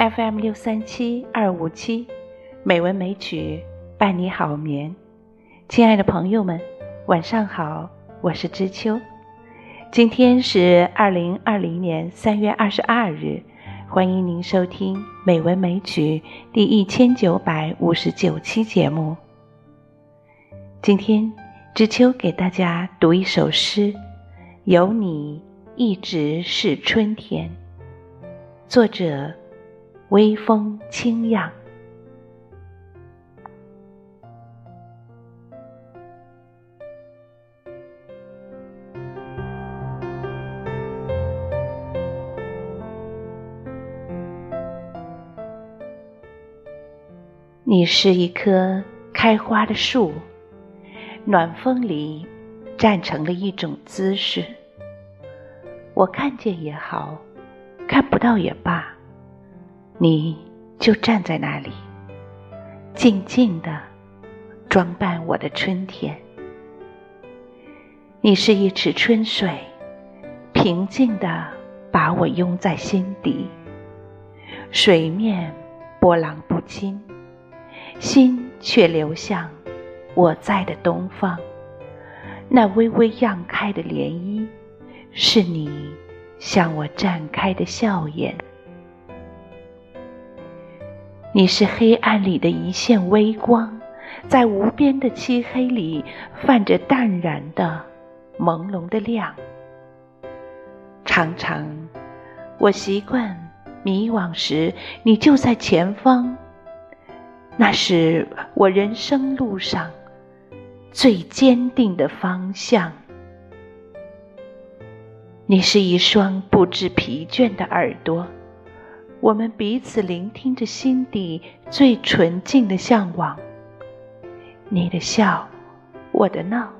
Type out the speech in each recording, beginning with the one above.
FM 六三七二五七，美文美曲伴你好眠。亲爱的朋友们，晚上好，我是知秋。今天是二零二零年三月二十二日，欢迎您收听《美文美曲》第一千九百五十九期节目。今天，知秋给大家读一首诗，《有你一直是春天》，作者。微风轻漾，你是一棵开花的树，暖风里站成了一种姿势。我看见也好，看不到也罢。你就站在那里，静静的装扮我的春天。你是一池春水，平静的把我拥在心底。水面波浪不惊，心却流向我在的东方。那微微漾开的涟漪，是你向我绽开的笑颜。你是黑暗里的一线微光，在无边的漆黑里泛着淡然的、朦胧的亮。常常，我习惯迷惘时，你就在前方。那是我人生路上最坚定的方向。你是一双不知疲倦的耳朵。我们彼此聆听着心底最纯净的向往。你的笑，我的闹，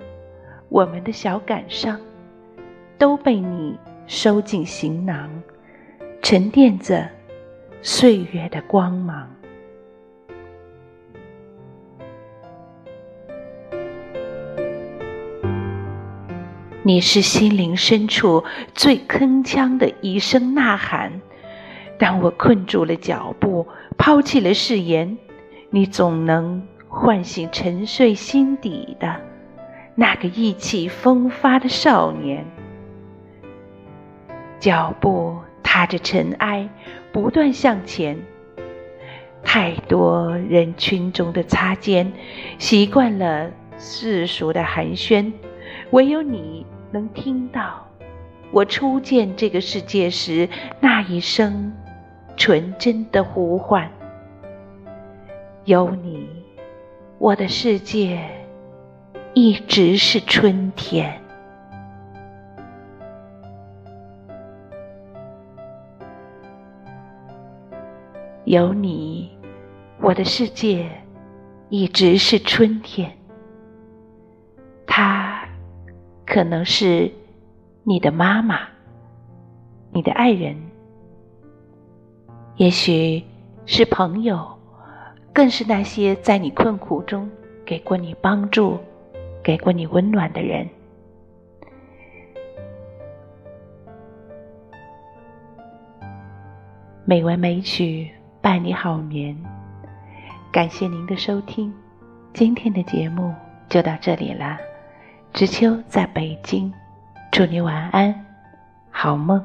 我们的小感伤，都被你收进行囊，沉淀着岁月的光芒。你是心灵深处最铿锵的一声呐喊。当我困住了脚步，抛弃了誓言，你总能唤醒沉睡心底的那个意气风发的少年。脚步踏着尘埃，不断向前。太多人群中的擦肩，习惯了世俗的寒暄，唯有你能听到我初见这个世界时那一声。纯真的呼唤，有你，我的世界一直是春天。有你，我的世界一直是春天。她可能是你的妈妈，你的爱人。也许是朋友，更是那些在你困苦中给过你帮助、给过你温暖的人。美文美曲伴你好眠，感谢您的收听，今天的节目就到这里了。知秋在北京，祝你晚安，好梦。